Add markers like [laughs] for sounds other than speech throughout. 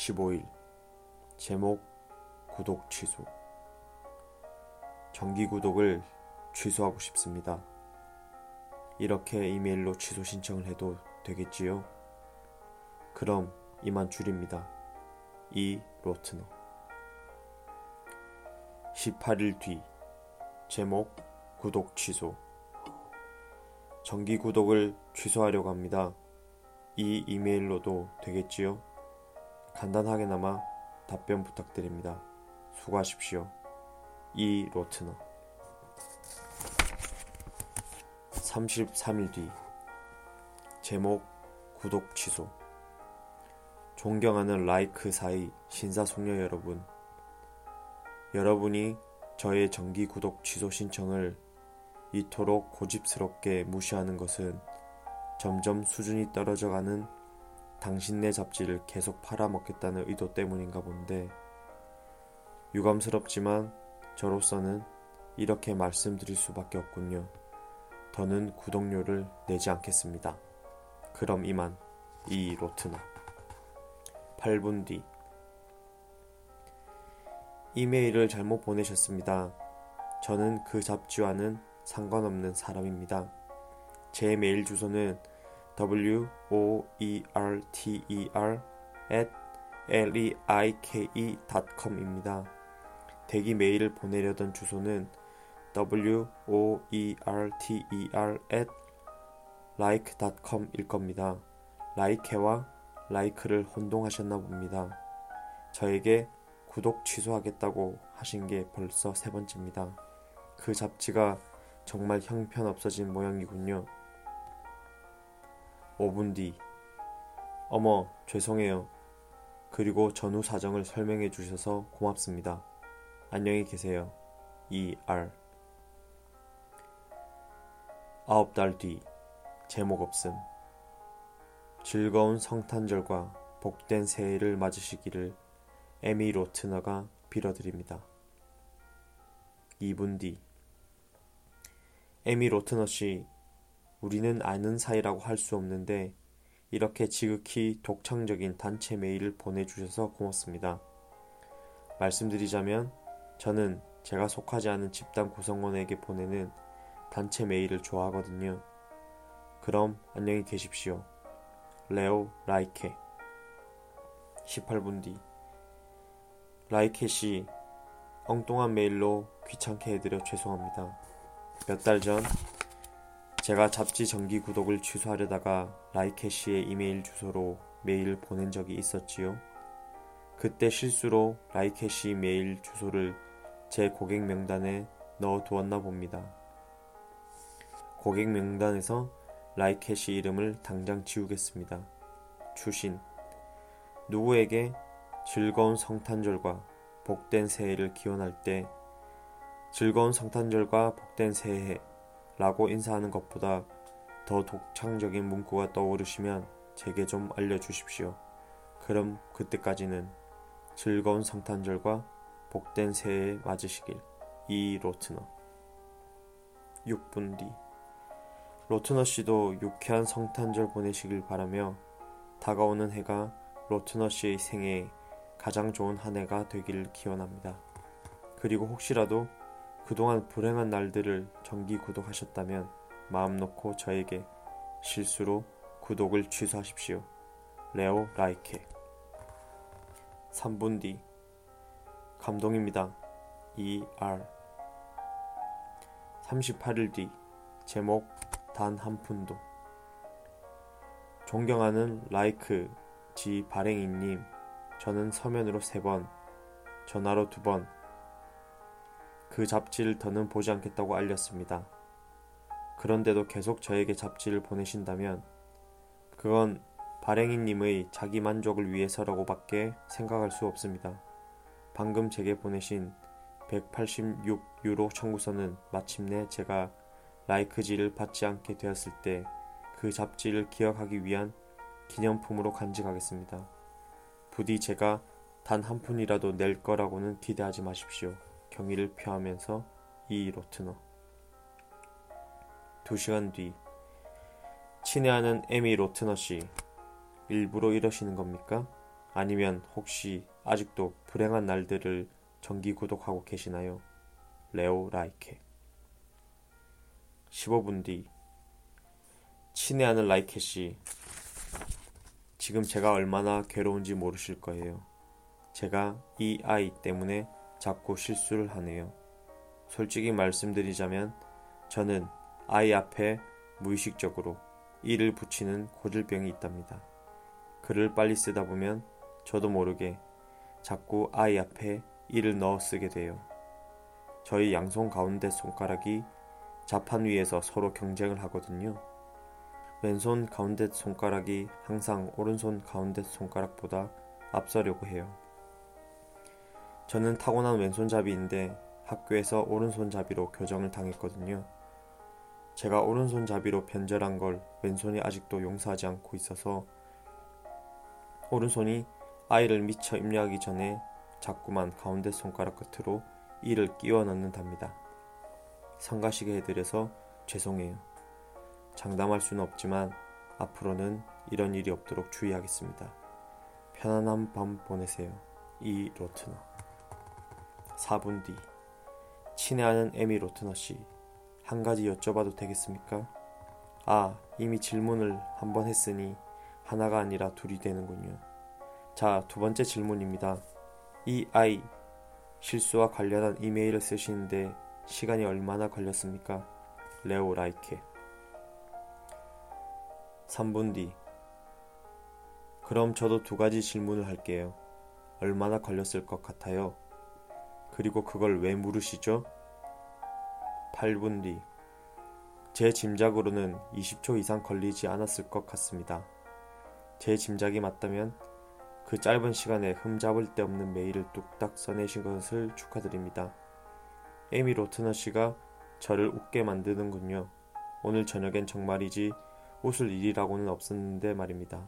15일) 제목 구독 취소 정기 구독을 취소하고 싶습니다. 이렇게 이메일로 취소 신청을 해도 되겠지요? 그럼 이만 줄입니다. 이 로트너 18일 뒤 제목 구독 취소 정기 구독을 취소하려고 합니다. 이 이메일로도 되겠지요? 간단하게나마 답변 부탁드립니다. 수고하십시오. 이 로트너 33일 뒤 제목 구독 취소 존경하는 라이크 사이 신사숙녀 여러분 여러분이 저의 정기 구독 취소 신청을 이토록 고집스럽게 무시하는 것은 점점 수준이 떨어져가는 당신네 잡지를 계속 팔아먹겠다는 의도 때문인가 본데 유감스럽지만 저로서는 이렇게 말씀드릴 수밖에 없군요. 더는 구독료를 내지 않겠습니다. 그럼 이만 이 로트너 8분 뒤 이메일을 잘못 보내셨습니다. 저는 그 잡지와는 상관없는 사람입니다. 제 메일 주소는 w o e r t e r at l e i k e.com입니다. 대기 메일을 보내려던 주소는 w o e r t e r at like.com일 겁니다. 라이케와 라이크를 혼동하셨나 봅니다. 저에게 구독 취소하겠다고 하신 게 벌써 세 번째입니다. 그 잡지가 정말 형편없어진 모양이군요. 5분 뒤 어머 죄송해요. 그리고 전후 사정을 설명해 주셔서 고맙습니다. 안녕히 계세요. E.R. 아홉 달 뒤 제목 없음 즐거운 성탄절과 복된 새해를 맞으시기를 에미 로트너가 빌어드립니다. 2분 뒤 에미 로트너 씨 우리는 아는 사이라고 할 수 없는데 이렇게 지극히 독창적인 단체 메일을 보내주셔서 고맙습니다. 말씀드리자면 저는 제가 속하지 않은 집단 구성원에게 보내는 단체 메일을 좋아하거든요. 그럼 안녕히 계십시오. 레오 라이케 18분 뒤 라이케 씨 엉뚱한 메일로 귀찮게 해드려 죄송합니다. 몇 달 전 제가 잡지 정기 구독을 취소하려다가 라이케 씨의 이메일 주소로 메일 보낸 적이 있었지요. 그때 실수로 라이케 씨 메일 주소를 제 고객 명단에 넣어 두었나 봅니다. 고객 명단에서 라이케 씨 이름을 당장 지우겠습니다. 추신 누구에게 즐거운 성탄절과 복된 새해를 기원할 때 즐거운 성탄절과 복된 새해 라고 인사하는 것보다 더 독창적인 문구가 떠오르시면 제게 좀 알려주십시오. 그럼 그때까지는 즐거운 성탄절과 복된 새해 맞으시길. 이 로트너. 6분 뒤. 로트너 씨도 유쾌한 성탄절 보내시길 바라며 다가오는 해가 로트너 씨의 생애에 가장 좋은 한 해가 되기를 기원합니다. 그리고 혹시라도 그동안 불행한 날들을 정기 구독하셨다면 마음 놓고 저에게 실수로 구독을 취소하십시오. 레오 라이케. 3분 뒤. 감동입니다. ER 38일 뒤. 제목 단 한 푼도. 존경하는 라이크 지 발행인님 저는 서면으로 세번 전화로 두번 그 잡지를 더는 보지 않겠다고 알렸습니다. 그런데도 계속 저에게 잡지를 보내신다면 그건 발행인님의 자기 만족을 위해서라고밖에 생각할 수 없습니다. 방금 제게 보내신 186 유로 청구서는 마침내 제가 라이크지를 받지 않게 되었을 때 그 잡지를 기억하기 위한 기념품으로 간직하겠습니다. 부디 제가 단 한 푼이라도 낼 거라고는 기대하지 마십시오. 경의를 표하면서 이 로트너. 두 시간 뒤 친애하는 에미 로트너 씨 일부러 이러시는 겁니까? 아니면 혹시 아직도 불행한 날들을 정기 구독하고 계시나요? 레오 라이케 15분 뒤 친애하는 라이케 씨 지금 제가 얼마나 괴로운지 모르실 거예요. 제가 이 아이 때문에 자꾸 실수를 하네요. 솔직히 말씀드리자면 저는 아이 앞에 무의식적으로 이를 붙이는 고질병이 있답니다. 글을 빨리 쓰다 보면 저도 모르게 자꾸 아이 앞에 이를 넣어 쓰게 돼요. 저희 양손 가운데 손가락이 자판 위에서 서로 경쟁을 하거든요. 왼손 가운데 손가락이 항상 오른손 가운데 손가락보다 앞서려고 해요. 저는 타고난 왼손잡이인데 학교에서 오른손잡이로 교정을 당했거든요. 제가 오른손잡이로 변절한 걸 왼손이 아직도 용서하지 않고 있어서 오른손이 아이를 미처 입력하기 전에 자꾸만 가운데 손가락 끝으로 이를 끼워 넣는답니다. 성가시게 해드려서 죄송해요. 장담할 수는 없지만 앞으로는 이런 일이 없도록 주의하겠습니다. 편안한 밤 보내세요. 이 로트너. 4분 뒤. 친애하는 에미 로트너 씨. 한 가지 여쭤봐도 되겠습니까? 아, 이미 질문을 한 번 했으니 하나가 아니라 둘이 되는군요. 자, 두 번째 질문입니다. 이 아이 실수와 관련한 이메일을 쓰시는데 시간이 얼마나 걸렸습니까? 레오 라이케 3분 뒤 그럼 저도 두 가지 질문을 할게요. 얼마나 걸렸을 것 같아요? 그리고 그걸 왜 물으시죠? 8분 뒤 제 짐작으로는 20초 이상 걸리지 않았을 것 같습니다. 제 짐작이 맞다면 그 짧은 시간에 흠잡을 데 없는 메일을 뚝딱 써내신 것을 축하드립니다. 에미 로트너 씨가 저를 웃게 만드는군요. 오늘 저녁엔 정말이지 웃을 일이라고는 없었는데 말입니다.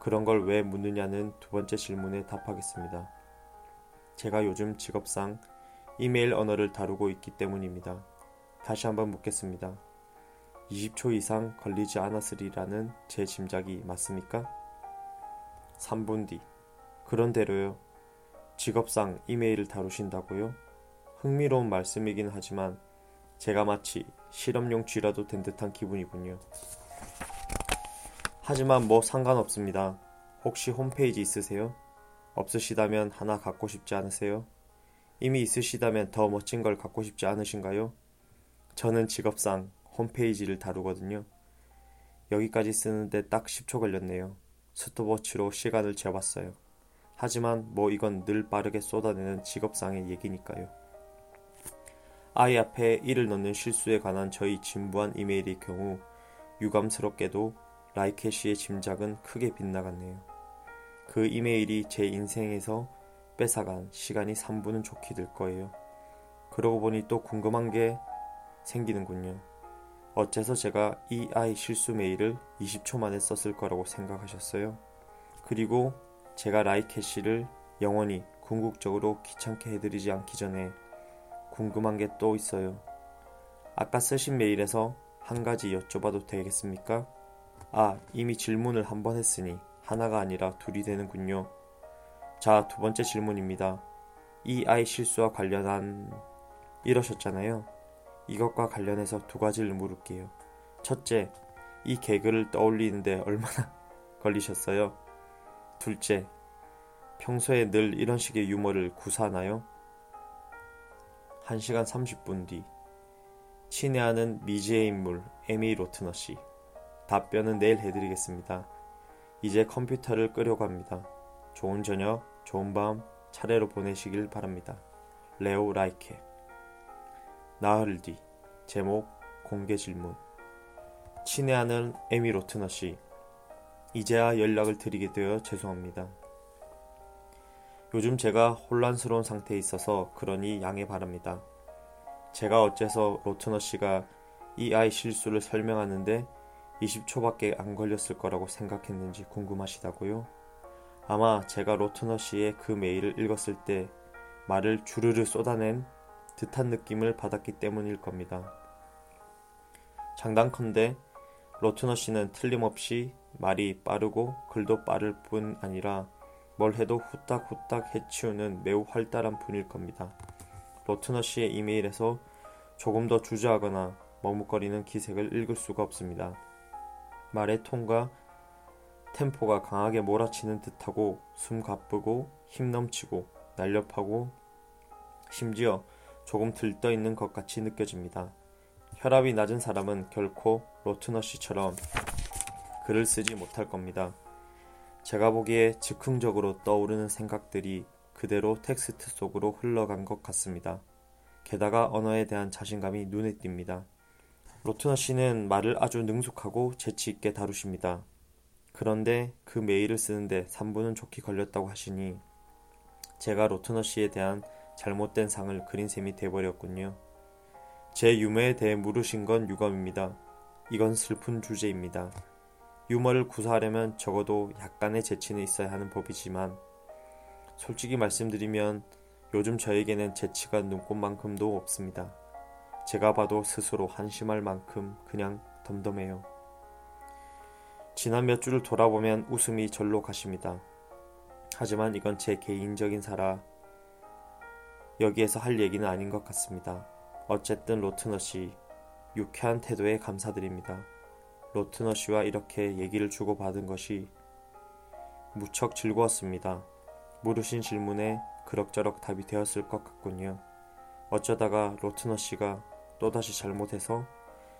그런 걸 왜 묻느냐는 두 번째 질문에 답하겠습니다. 제가 요즘 직업상 이메일 언어를 다루고 있기 때문입니다. 다시 한번 묻겠습니다. 20초 이상 걸리지 않았으리라는 제 짐작이 맞습니까? 3분 뒤. 그런대로요. 직업상 이메일을 다루신다고요? 흥미로운 말씀이긴 하지만 제가 마치 실험용 쥐라도 된 듯한 기분이군요. 하지만 뭐 상관없습니다. 혹시 홈페이지 있으세요? 없으시다면 하나 갖고 싶지 않으세요? 이미 있으시다면 더 멋진 걸 갖고 싶지 않으신가요? 저는 직업상 홈페이지를 다루거든요. 여기까지 쓰는데 딱 10초 걸렸네요. 스톱워치로 시간을 재봤어요. 하지만 뭐 이건 늘 빠르게 쏟아내는 직업상의 얘기니까요. 아이 앞에 이를 넣는 실수에 관한 저희 진부한 이메일의 경우 유감스럽게도 라이케 씨의 짐작은 크게 빗나갔네요. 그 이메일이 제 인생에서 뺏어간 시간이 3분은 좋게 될 거예요. 그러고 보니 또 궁금한 게 생기는군요. 어째서 제가 이 아이 실수 메일을 20초 만에 썼을 거라고 생각하셨어요? 그리고 제가 라이케 씨를 영원히 궁극적으로 귀찮게 해드리지 않기 전에 궁금한 게 또 있어요. 아까 쓰신 메일에서 한 가지 여쭤봐도 되겠습니까? 아, 이미 질문을 한 번 했으니 하나가 아니라 둘이 되는군요. 자, 두 번째 질문입니다. 이 아이 실수와 관련한 이러셨잖아요. 이것과 관련해서 두 가지를 물을게요. 첫째, 이 개그를 떠올리는데 얼마나 [laughs] 걸리셨어요? 둘째, 평소에 늘 이런 식의 유머를 구사하나요? 1시간 30분 뒤 친애하는 미지의 인물 에미 로트너 씨 답변은 내일 해드리겠습니다. 이제 컴퓨터를 끄려고 합니다. 좋은 저녁, 좋은 밤 차례로 보내시길 바랍니다. 레오 라이케 나흘 뒤 제목 공개 질문. 친애하는 에미 로트너 씨. 이제야 연락을 드리게 되어 죄송합니다. 요즘 제가 혼란스러운 상태에 있어서 그러니 양해 바랍니다. 제가 어째서 로트너 씨가 이 아이 실수를 설명하는데 20초밖에 안 걸렸을 거라고 생각했는지 궁금하시다고요? 아마 제가 로트너 씨의 그 메일을 읽었을 때 말을 주르르 쏟아낸 듯한 느낌을 받았기 때문일 겁니다. 장단컨대 로트너 씨는 틀림없이 말이 빠르고 글도 빠를 뿐 아니라 뭘 해도 후딱후딱 해치우는 매우 활달한 분일 겁니다. 로트너 씨의 이메일에서 조금 더 주저하거나 머뭇거리는 기색을 읽을 수가 없습니다. 말의 톤과 템포가 강하게 몰아치는 듯하고 숨 가쁘고 힘 넘치고 날렵하고 심지어 조금 들떠 있는 것 같이 느껴집니다. 혈압이 낮은 사람은 결코 로트너 씨처럼 글을 쓰지 못할 겁니다. 제가 보기에 즉흥적으로 떠오르는 생각들이 그대로 텍스트 속으로 흘러간 것 같습니다. 게다가 언어에 대한 자신감이 눈에 띕니다. 로트너 씨는 말을 아주 능숙하고 재치 있게 다루십니다. 그런데 그 메일을 쓰는데 3분은 좋게 걸렸다고 하시니 제가 로트너 씨에 대한 잘못된 상을 그린 셈이 돼버렸군요. 제 유머에 대해 물으신 건 유감입니다. 이건 슬픈 주제입니다. 유머를 구사하려면 적어도 약간의 재치는 있어야 하는 법이지만 솔직히 말씀드리면 요즘 저에게는 재치가 눈꽃만큼도 없습니다. 제가 봐도 스스로 한심할 만큼 그냥 덤덤해요. 지난 몇 주를 돌아보면 웃음이 절로 가십니다. 하지만 이건 제 개인적인 사라 여기에서 할 얘기는 아닌 것 같습니다. 어쨌든 로트너 씨 유쾌한 태도에 감사드립니다. 로트너 씨와 이렇게 얘기를 주고받은 것이 무척 즐거웠습니다. 물으신 질문에 그럭저럭 답이 되었을 것 같군요. 어쩌다가 로트너 씨가 또다시 잘못해서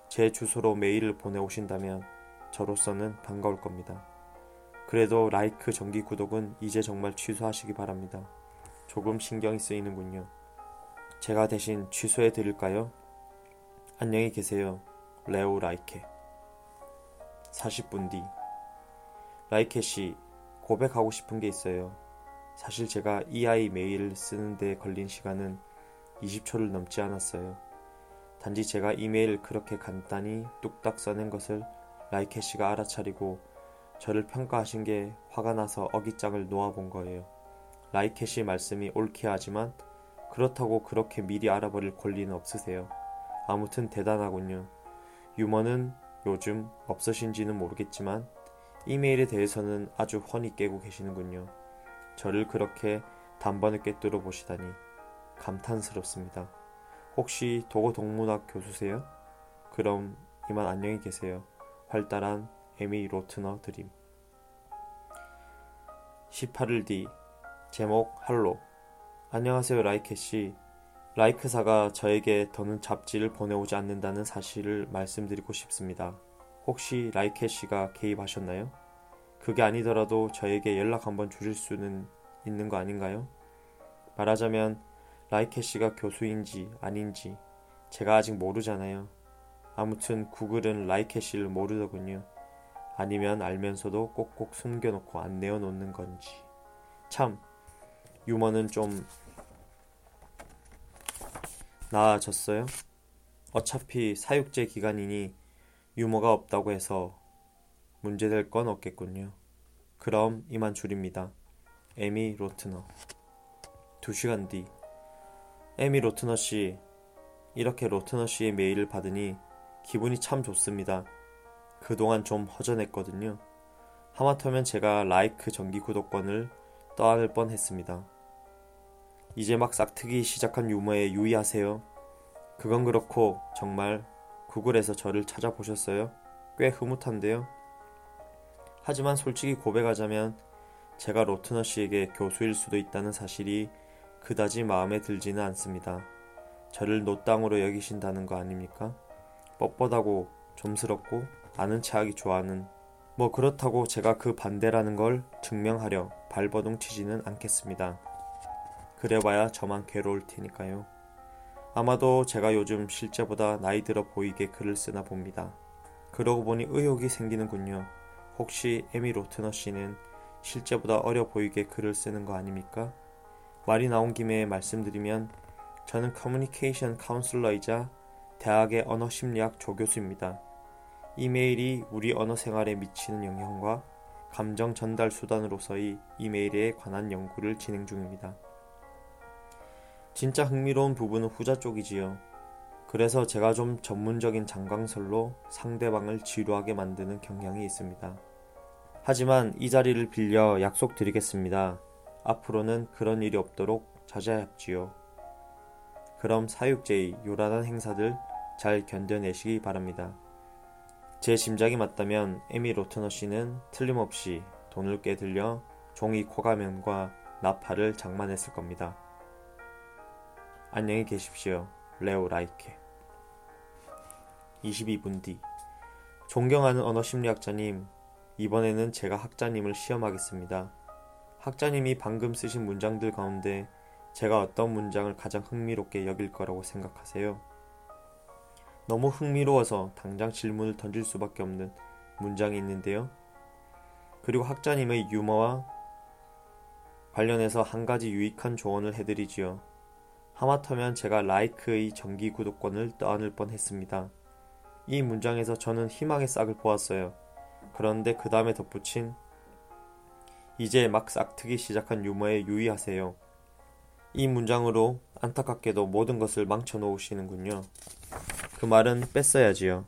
제 주소로 메일을 보내오신다면 저로서는 반가울 겁니다. 그래도 라이크 정기 구독은 이제 정말 취소하시기 바랍니다. 조금 신경이 쓰이는군요. 제가 대신 취소해 드릴까요? 안녕히 계세요. 레오 라이케. 40분 뒤. 라이케 씨, 고백하고 싶은 게 있어요. 사실 제가 이 아이 메일을 쓰는데 걸린 시간은 20초를 넘지 않았어요. 단지 제가 이메일을 그렇게 간단히 뚝딱 써낸 것을 라이케 씨가 알아차리고 저를 평가하신 게 화가 나서 어깃장을 놓아본 거예요. 라이케 씨 말씀이 옳게 하지만 그렇다고 그렇게 미리 알아버릴 권리는 없으세요. 아무튼 대단하군요. 유머는 요즘 없으신지는 모르겠지만 이메일에 대해서는 아주 훤히 깨고 계시는군요. 저를 그렇게 단번에 꿰뚫어 보시다니 감탄스럽습니다. 혹시 도고 동문학 교수세요? 그럼 이만 안녕히 계세요. 활달한 에미 로트너 드림 18일 뒤 제목 할로 안녕하세요 라이케 씨 라이크사가 저에게 더는 잡지를 보내오지 않는다는 사실을 말씀드리고 싶습니다. 혹시 라이케 씨가 개입하셨나요? 그게 아니더라도 저에게 연락 한번 주실 수는 있는 거 아닌가요? 말하자면 라이케 씨가 교수인지 아닌지 제가 아직 모르잖아요. 아무튼 구글은 라이케 씨를 모르더군요. 아니면 알면서도 꼭꼭 숨겨놓고 안 내어놓는 건지. 참, 유머는 좀 나아졌어요? 어차피 사육제 기간이니 유머가 없다고 해서 문제될 건 없겠군요. 그럼 이만 줄입니다. 에미 로트너. 두 시간 뒤. 에미 로트너 씨. 이렇게 로트너 씨의 메일을 받으니 기분이 참 좋습니다. 그동안 좀 허전했거든요. 하마터면 제가 라이크 정기 구독권을 떠안을 뻔 했습니다. 이제 막 싹트기 시작한 유머에 유의하세요. 그건 그렇고 정말 구글에서 저를 찾아보셨어요? 꽤 흐뭇한데요. 하지만 솔직히 고백하자면 제가 로트너 씨에게 교수일 수도 있다는 사실이 그다지 마음에 들지는 않습니다. 저를 노땅으로 여기신다는 거 아닙니까? 뻣뻣하고 좀스럽고 아는 체하기 좋아하는 뭐 그렇다고 제가 그 반대라는 걸 증명하려 발버둥 치지는 않겠습니다. 그래봐야 저만 괴로울 테니까요. 아마도 제가 요즘 실제보다 나이 들어 보이게 글을 쓰나 봅니다. 그러고 보니 의혹이 생기는군요. 혹시 에미 로트너 씨는 실제보다 어려 보이게 글을 쓰는 거 아닙니까? 말이 나온 김에 말씀드리면 저는 커뮤니케이션 카운슬러이자 대학의 언어 심리학 조교수입니다. 이메일이 우리 언어 생활에 미치는 영향과 감정 전달 수단으로서의 이메일에 관한 연구를 진행 중입니다. 진짜 흥미로운 부분은 후자 쪽이지요. 그래서 제가 좀 전문적인 장광설로 상대방을 지루하게 만드는 경향이 있습니다. 하지만 이 자리를 빌려 약속드리겠습니다. 앞으로는 그런 일이 없도록 자제합지요. 그럼 사육제의 요란한 행사들 잘 견뎌내시기 바랍니다. 제 짐작이 맞다면 에미 로트너 씨는 틀림없이 돈을 꿰들려 종이 코가면과 나팔을 장만했을 겁니다. 안녕히 계십시오. 레오 라이케 22분 뒤 존경하는 언어 심리학자님 이번에는 제가 학자님을 시험하겠습니다. 학자님이 방금 쓰신 문장들 가운데 제가 어떤 문장을 가장 흥미롭게 여길 거라고 생각하세요? 너무 흥미로워서 당장 질문을 던질 수밖에 없는 문장이 있는데요. 그리고 학자님의 유머와 관련해서 한 가지 유익한 조언을 해드리지요. 하마터면 제가 라이크의 정기 구독권을 떠안을 뻔 했습니다. 이 문장에서 저는 희망의 싹을 보았어요. 그런데 그 다음에 덧붙인 이제 막 싹트기 시작한 유머에 유의하세요. 이 문장으로 안타깝게도 모든 것을 망쳐 놓으시는군요. 그 말은 뺐어야지요.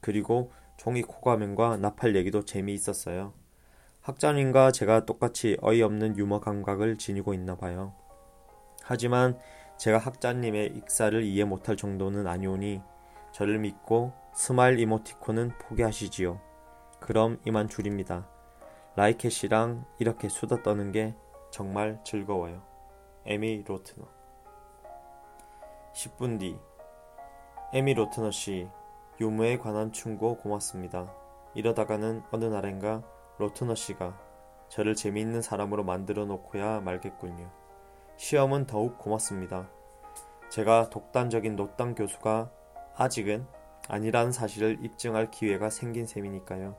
그리고 종이 코가면과 나팔 얘기도 재미있었어요. 학자님과 제가 똑같이 어이없는 유머 감각을 지니고 있나 봐요. 하지만 제가 학자님의 익살을 이해 못할 정도는 아니오니 저를 믿고 스마일 이모티콘은 포기하시지요. 그럼 이만 줄입니다. 라이케 씨랑 이렇게 수다 떠는 게 정말 즐거워요. 에미 로트너 10분 뒤 에미 로트너 씨, 유머에 관한 충고 고맙습니다. 이러다가는 어느 날엔가 로트너 씨가 저를 재미있는 사람으로 만들어 놓고야 말겠군요. 시험은 더욱 고맙습니다. 제가 독단적인 노땅 교수가 아직은 아니라는 사실을 입증할 기회가 생긴 셈이니까요.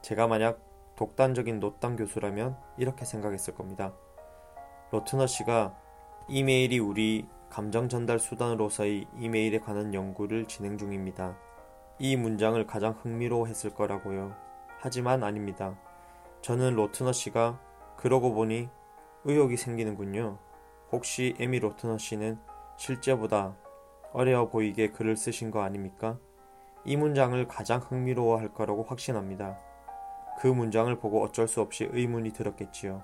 제가 만약 독단적인 노땅 교수라면 이렇게 생각했을 겁니다. 로트너 씨가 이메일이 우리 감정 전달 수단으로서의 이메일에 관한 연구를 진행 중입니다. 이 문장을 가장 흥미로워했을 거라고요. 하지만 아닙니다. 저는 로트너 씨가 그러고 보니 의혹이 생기는군요. 혹시 에미 로트너 씨는 실제보다 어려워 보이게 글을 쓰신 거 아닙니까? 이 문장을 가장 흥미로워 할 거라고 확신합니다. 그 문장을 보고 어쩔 수 없이 의문이 들었겠지요.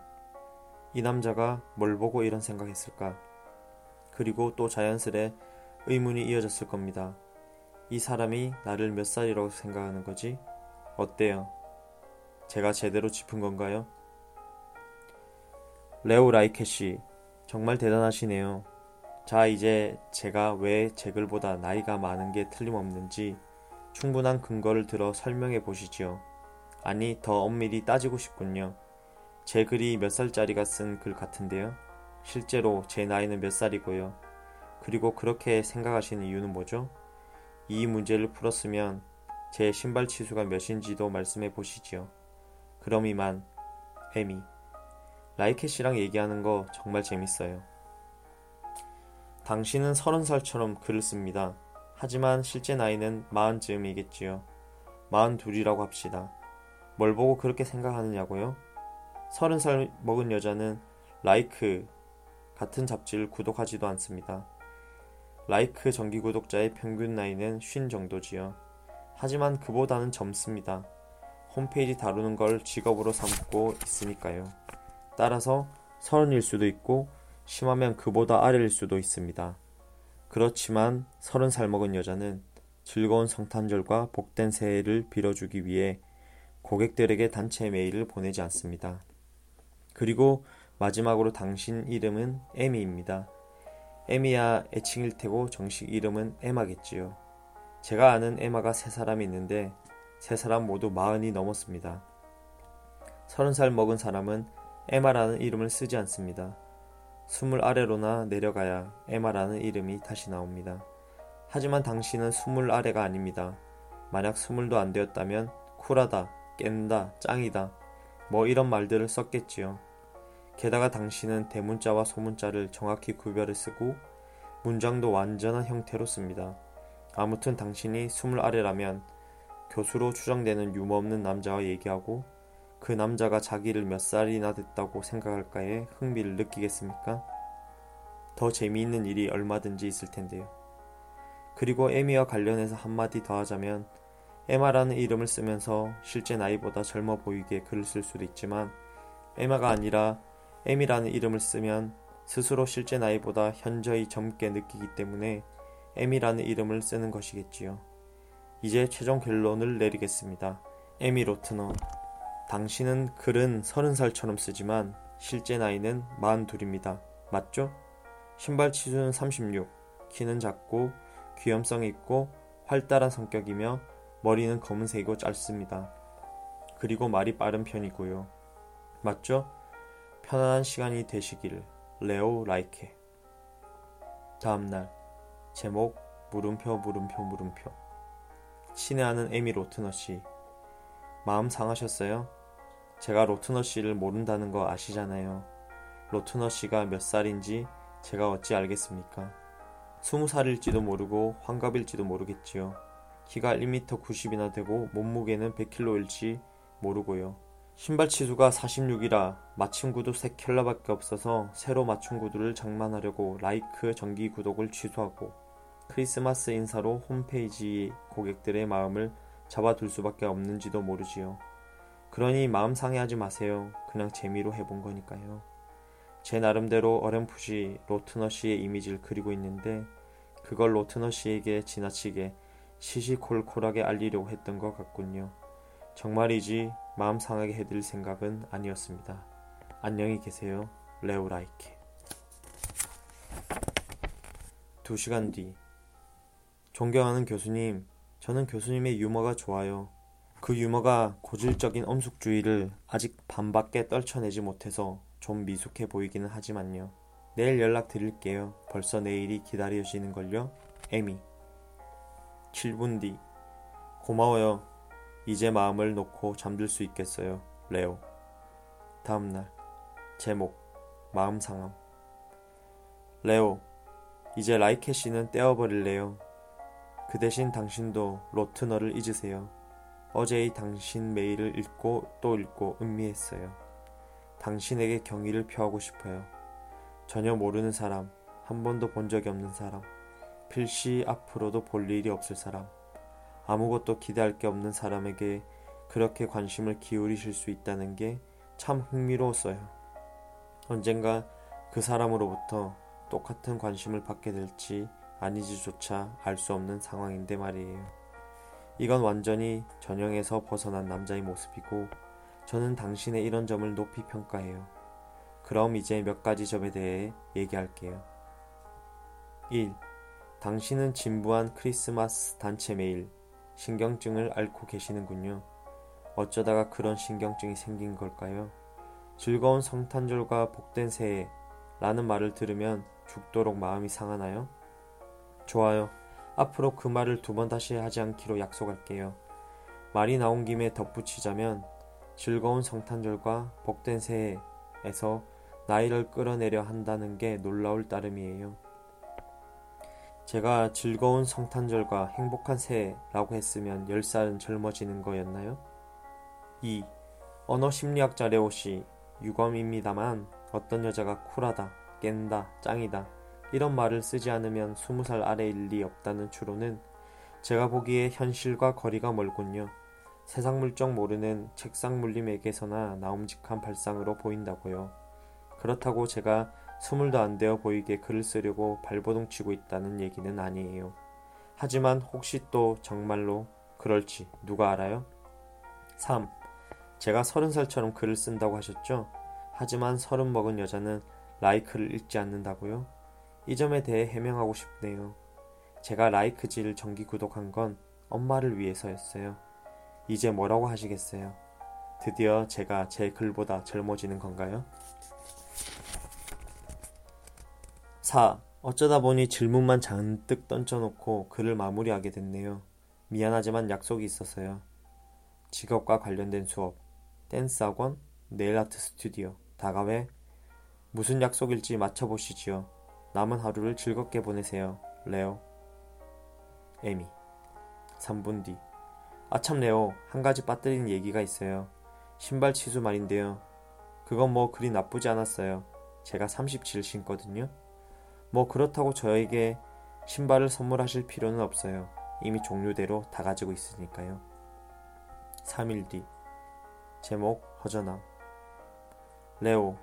이 남자가 뭘 보고 이런 생각했을까? 그리고 또 자연스레 의문이 이어졌을 겁니다. 이 사람이 나를 몇 살이라고 생각하는 거지? 어때요? 제가 제대로 짚은 건가요? 레오 라이켓씨, 정말 대단하시네요. 자, 이제 제가 왜 제 글보다 나이가 많은 게 틀림없는지 충분한 근거를 들어 설명해 보시지요. 아니, 더 엄밀히 따지고 싶군요. 제 글이 몇 살짜리가 쓴 글 같은데요. 실제로 제 나이는 몇 살이고요. 그리고 그렇게 생각하시는 이유는 뭐죠? 이 문제를 풀었으면 제 신발 치수가 몇인지도 말씀해 보시지요. 그럼 이만 에미 라이켓 씨랑 얘기하는 거 정말 재밌어요. 당신은 서른 살처럼 글을 씁니다. 하지만 실제 나이는 마흔 쯤이겠지요. 마흔 둘이라고 합시다. 뭘 보고 그렇게 생각하느냐고요? 서른 살 먹은 여자는 라이크 같은 잡지를 구독하지도 않습니다. 라이크 정기 구독자의 평균 나이는 쉰 정도지요. 하지만 그보다는 젊습니다. 홈페이지 다루는 걸 직업으로 삼고 있으니까요. 따라서 서른일 수도 있고 심하면 그보다 아래일 수도 있습니다. 그렇지만 서른 살 먹은 여자는 즐거운 성탄절과 복된 새해를 빌어주기 위해 고객들에게 단체 메일을 보내지 않습니다. 그리고 마지막으로 당신 이름은 에미입니다. 에미야 애칭일 테고 정식 이름은 에마겠지요. 제가 아는 에마가 세 사람이 있는데 세 사람 모두 마흔이 넘었습니다. 서른 살 먹은 사람은 에마라는 이름을 쓰지 않습니다. 스물 아래로나 내려가야 에마라는 이름이 다시 나옵니다. 하지만 당신은 스물 아래가 아닙니다. 만약 스물도 안 되었다면 쿨하다, 깬다, 짱이다, 뭐 이런 말들을 썼겠지요. 게다가 당신은 대문자와 소문자를 정확히 구별을 쓰고 문장도 완전한 형태로 씁니다. 아무튼 당신이 스물 아래라면 교수로 추정되는 유머없는 남자와 얘기하고 그 남자가 자기를 몇 살이나 됐다고 생각할까에 흥미를 느끼겠습니까? 더 재미있는 일이 얼마든지 있을 텐데요. 그리고 에미와 관련해서 한마디 더 하자면 에마라는 이름을 쓰면서 실제 나이보다 젊어 보이게 글을 쓸 수도 있지만 에마가 아니라 에미라는 이름을 쓰면 스스로 실제 나이보다 현저히 젊게 느끼기 때문에 에미라는 이름을 쓰는 것이겠지요. 이제 최종 결론을 내리겠습니다. 에미 로트너. 당신은 글은 서른 살처럼 쓰지만 실제 나이는 42입니다. 맞죠? 신발 치수는 36, 키는 작고 귀염성이 있고 활달한 성격이며 머리는 검은색이고 짧습니다. 그리고 말이 빠른 편이고요. 맞죠? 편안한 시간이 되시길. 레오 라이케. 다음날 제목 물음표 물음표 물음표 친애하는 에미 로트너 씨 마음 상하셨어요? 제가 로트너 씨를 모른다는 거 아시잖아요. 로트너 씨가 몇 살인지 제가 어찌 알겠습니까? 스무 살일지도 모르고 환갑일지도 모르겠지요. 키가 1m 90이나 되고 몸무게는 100kg일지 모르고요. 신발 치수가 46이라 맞춤 구두 3켤레밖에 없어서 새로 맞춤 구두를 장만하려고 라이크 정기 구독을 취소하고 크리스마스 인사로 홈페이지 고객들의 마음을 잡아둘 수밖에 없는지도 모르지요. 그러니 마음 상해하지 마세요. 그냥 재미로 해본 거니까요. 제 나름대로 어렴풋이 로트너 씨의 이미지를 그리고 있는데 그걸 로트너 씨에게 지나치게 시시콜콜하게 알리려고 했던 것 같군요. 정말이지 마음 상하게 해드릴 생각은 아니었습니다. 안녕히 계세요. 레오라이케. 두 시간 뒤. 존경하는 교수님, 저는 교수님의 유머가 좋아요. 그 유머가 고질적인 엄숙주의를 아직 반밖에 떨쳐내지 못해서 좀 미숙해 보이기는 하지만요. 내일 연락 드릴게요. 벌써 내일이 기다려지는걸요. 에미. 7분 뒤. 고마워요. 이제 마음을 놓고 잠들 수 있겠어요. 레오. 다음날. 제목. 마음 상함. 레오. 이제 라이케 씨는 떼어버릴래요. 그 대신 당신도 로트너를 잊으세요. 어제의 당신 메일을 읽고 또 읽고 음미했어요. 당신에게 경의를 표하고 싶어요. 전혀 모르는 사람, 한 번도 본 적이 없는 사람, 필시 앞으로도 볼 일이 없을 사람, 아무것도 기대할 게 없는 사람에게 그렇게 관심을 기울이실 수 있다는 게 참 흥미로웠어요. 언젠가 그 사람으로부터 똑같은 관심을 받게 될지 아니지조차 알 수 없는 상황인데 말이에요. 이건 완전히 전형에서 벗어난 남자의 모습이고 저는 당신의 이런 점을 높이 평가해요. 그럼 이제 몇 가지 점에 대해 얘기할게요. 1. 당신은 진부한 크리스마스 단체 메일, 신경증을 앓고 계시는군요. 어쩌다가 그런 신경증이 생긴 걸까요? 즐거운 성탄절과 복된 새해 라는 말을 들으면 죽도록 마음이 상하나요? 좋아요. 앞으로 그 말을 두 번 다시 하지 않기로 약속할게요. 말이 나온 김에 덧붙이자면 즐거운 성탄절과 복된 새해에서 나이를 끌어내려 한다는 게 놀라울 따름이에요. 제가 즐거운 성탄절과 행복한 새해라고 했으면 10살은 젊어지는 거였나요? 2. 언어 심리학자 레오 씨, 유검입니다만 어떤 여자가 쿨하다, 깬다, 짱이다 이런 말을 쓰지 않으면 20살 아래일 리 없다는 추론은 제가 보기에 현실과 거리가 멀군요. 세상 물정 모르는 책상 물림에게서나 나움직한 발상으로 보인다고요. 그렇다고 제가 스물도 안 되어 보이게 글을 쓰려고 발버둥 치고 있다는 얘기는 아니에요. 하지만 혹시 또 정말로 그럴지 누가 알아요? 3. 제가 서른 살처럼 글을 쓴다고 하셨죠? 하지만 서른 먹은 여자는 라이크를 읽지 않는다고요? 이 점에 대해 해명하고 싶네요. 제가 라이크지를 정기 구독한 건 엄마를 위해서였어요. 이제 뭐라고 하시겠어요? 드디어 제가 제 글보다 젊어지는 건가요? 4. 어쩌다 보니 질문만 잔뜩 던져놓고 글을 마무리하게 됐네요. 미안하지만 약속이 있어서요. 직업과 관련된 수업, 댄스 학원, 네일 아트 스튜디오, 다가회, 무슨 약속일지 맞춰보시지요. 남은 하루를 즐겁게 보내세요. 레오. 에미. 3분 뒤. 아참 레오, 한 가지 빠뜨린 얘기가 있어요. 신발 치수 말인데요. 그건 뭐 그리 나쁘지 않았어요. 제가 37 신거든요. 뭐 그렇다고 저에게 신발을 선물하실 필요는 없어요. 이미 종류대로 다 가지고 있으니까요. 3일 뒤. 제목 허전함. 레오,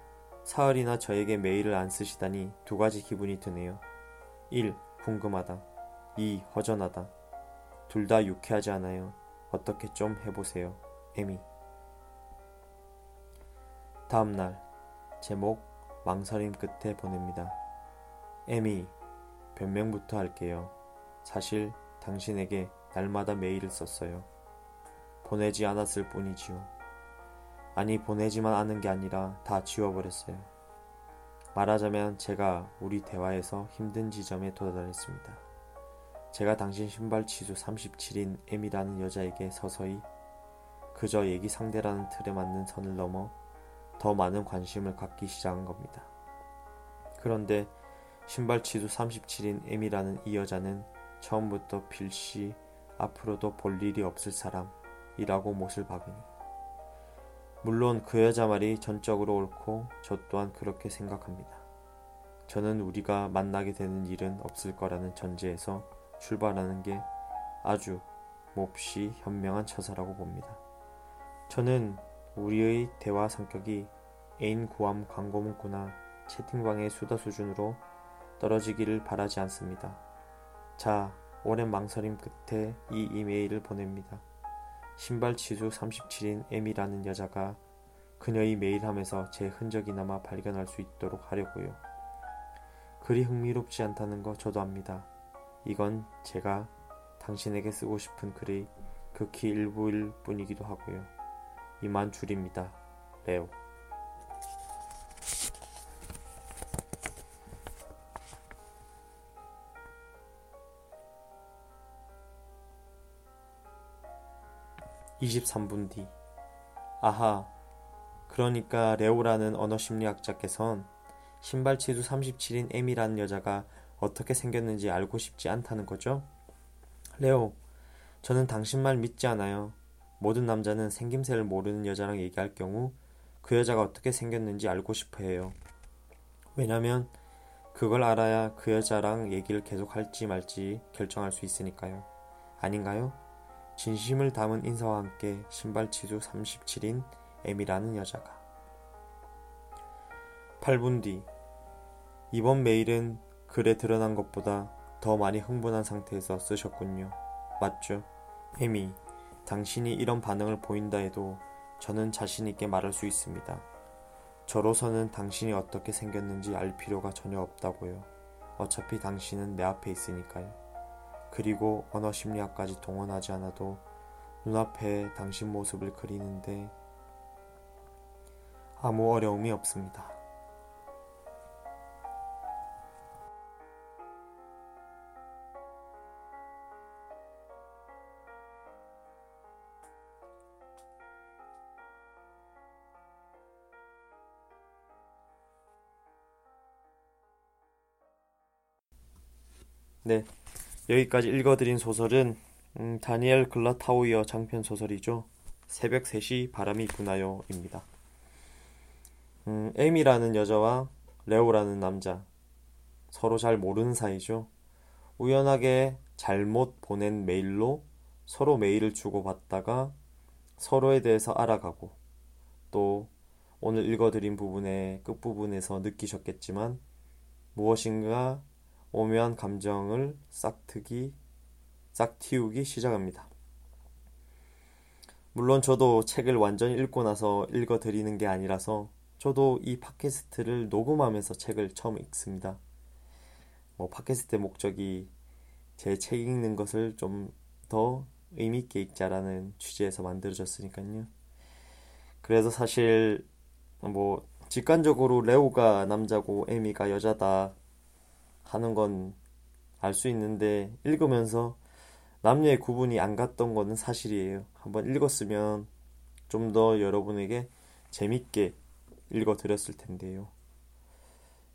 사흘이나 저에게 메일을 안 쓰시다니 두 가지 기분이 드네요. 1. 궁금하다. 2. 허전하다. 둘 다 유쾌하지 않아요. 어떻게 좀 해보세요. 에미. 다음날 제목 망설임 끝에 보냅니다. 에미 변명부터 할게요. 사실 당신에게 날마다 메일을 썼어요. 보내지 않았을 뿐이지요. 아니 보내지만 않은 게 아니라 다 지워버렸어요. 말하자면 제가 우리 대화에서 힘든 지점에 도달했습니다. 제가 당신 신발 치수 37인 M이라는 여자에게 서서히 그저 얘기 상대라는 틀에 맞는 선을 넘어 더 많은 관심을 갖기 시작한 겁니다. 그런데 신발 치수 37인 M이라는 이 여자는 처음부터 필시 앞으로도 볼 일이 없을 사람이라고 못을 박으니 물론 그 여자 말이 전적으로 옳고 저 또한 그렇게 생각합니다. 저는 우리가 만나게 되는 일은 없을 거라는 전제에서 출발하는 게 아주 몹시 현명한 처사라고 봅니다. 저는 우리의 대화 성격이 애인 구함 광고 문구나 채팅방의 수다 수준으로 떨어지기를 바라지 않습니다. 자, 오랜 망설임 끝에 이 이메일을 보냅니다. 신발 치수 37인 M이라는 여자가 그녀의 메일함에서 제 흔적이나마 발견할 수 있도록 하려고요. 그리 흥미롭지 않다는 거 저도 압니다. 이건 제가 당신에게 쓰고 싶은 글의 극히 일부일 뿐이기도 하고요. 이만 줄입니다. 레오. 23분 뒤. 아하. 그러니까 레오라는 언어심리학자께선 신발 치수 37인 M이라는 여자가 어떻게 생겼는지 알고 싶지 않다는 거죠? 레오, 저는 당신 말 믿지 않아요. 모든 남자는 생김새를 모르는 여자랑 얘기할 경우 그 여자가 어떻게 생겼는지 알고 싶어 해요. 왜냐면 그걸 알아야 그 여자랑 얘기를 계속 할지 말지 결정할 수 있으니까요. 아닌가요? 진심을 담은 인사와 함께 신발 치수 37인 M이라는 여자가 8분 뒤 이번 메일은 글에 드러난 것보다 더 많이 흥분한 상태에서 쓰셨군요. 맞죠? M이 당신이 이런 반응을 보인다 해도 저는 자신있게 말할 수 있습니다. 저로서는 당신이 어떻게 생겼는지 알 필요가 전혀 없다고요. 어차피 당신은 내 앞에 있으니까요. 그리고 언어 심리학까지 동원하지 않아도 눈앞에 당신 모습을 그리는데 아무 어려움이 없습니다. 네, 여기까지 읽어드린 소설은 음, 다니엘 글라타우이어 장편 소설이죠. 새벽 3시 바람이 부나요입니다. 음, 에미라는 여자와 레오라는 남자 서로 잘 모르는 사이죠. 우연하게 잘못 보낸 메일로 서로 메일을 주고받다가 서로에 대해서 알아가고 또 오늘 읽어드린 부분의 끝부분에서 느끼셨겠지만 무엇인가 오묘한 감정을 싹트기, 싹틔우기 시작합니다. 물론 저도 책을 완전히 읽고 나서 읽어 드리는 게 아니라서 저도 이 팟캐스트를 녹음하면서 책을 처음 읽습니다. 뭐 팟캐스트의 목적이 제 책 읽는 것을 좀 더 의미있게 읽자라는 취지에서 만들어졌으니까요. 그래서 사실 뭐 직관적으로 레오가 남자고 에미가 여자다 하는 건 알 수 있는데 읽으면서 남녀의 구분이 안 갔던 거는 사실이에요. 한번 읽었으면 좀 더 여러분에게 재밌게 읽어드렸을 텐데요.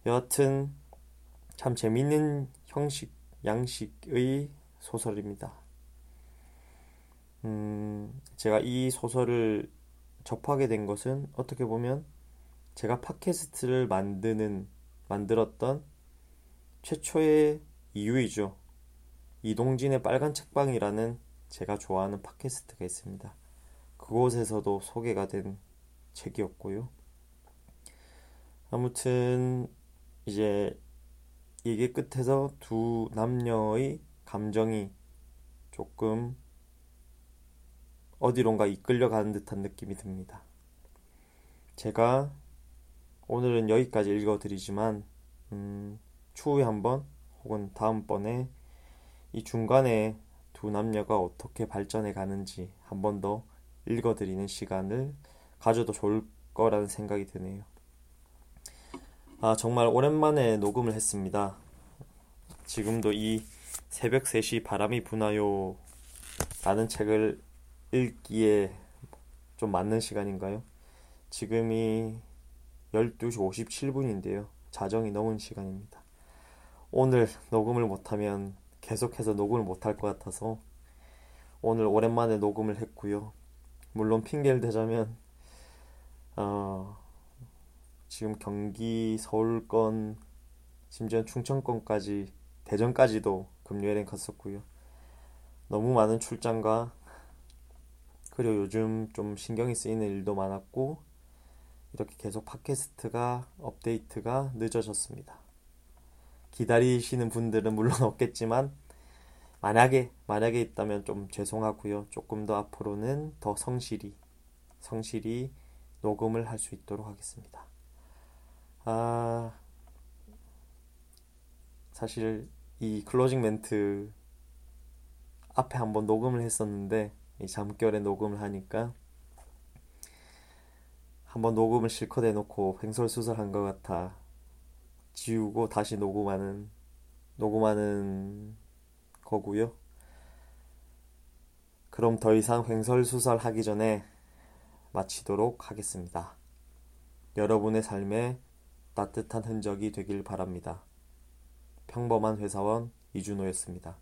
여하튼 참 재밌는 형식, 양식의 소설입니다. 음, 제가 이 소설을 접하게 된 것은 어떻게 보면 제가 팟캐스트를 만드는, 만들었던 최초의 이유이죠. 이동진의 빨간 책방이라는 제가 좋아하는 팟캐스트가 있습니다. 그곳에서도 소개가 된 책이었고요. 아무튼 이제 얘기 끝에서 두 남녀의 감정이 조금 어디론가 이끌려가는 듯한 느낌이 듭니다. 제가 오늘은 여기까지 읽어드리지만 음, 추후에 한번 혹은 다음번에 이 중간에 두 남녀가 어떻게 발전해 가는지 한 번 더 읽어드리는 시간을 가져도 좋을 거라는 생각이 드네요. 아, 정말 오랜만에 녹음을 했습니다. 지금도 이 새벽 3시 바람이 부나요 라는 책을 읽기에 좀 맞는 시간인가요? 지금이 12시 57분인데요. 자정이 넘은 시간입니다. 오늘 녹음을 못하면 계속해서 녹음을 못할 것 같아서 오늘 오랜만에 녹음을 했고요. 물론 핑계를 대자면 어, 지금 경기 서울권 심지어 충청권까지 대전까지도 금요일엔 갔었고요. 너무 많은 출장과 그리고 요즘 좀 신경이 쓰이는 일도 많았고 이렇게 계속 팟캐스트가 업데이트가 늦어졌습니다. 기다리시는 분들은 물론 [laughs] 없겠지만 만약에 만약에 있다면 좀 죄송하고요. 조금 더 앞으로는 더 성실히 성실히 녹음을 할 수 있도록 하겠습니다. 아 사실 이 클로징 멘트 앞에 한번 녹음을 했었는데 이 잠결에 녹음을 하니까 한번 녹음을 실컷 해놓고 횡설수설한 것 같아 지우고 다시 녹음하는 녹음하는 거고요. 그럼 더 이상 횡설수설 하기 전에 마치도록 하겠습니다. 여러분의 삶에 따뜻한 흔적이 되길 바랍니다. 평범한 회사원 이준호였습니다.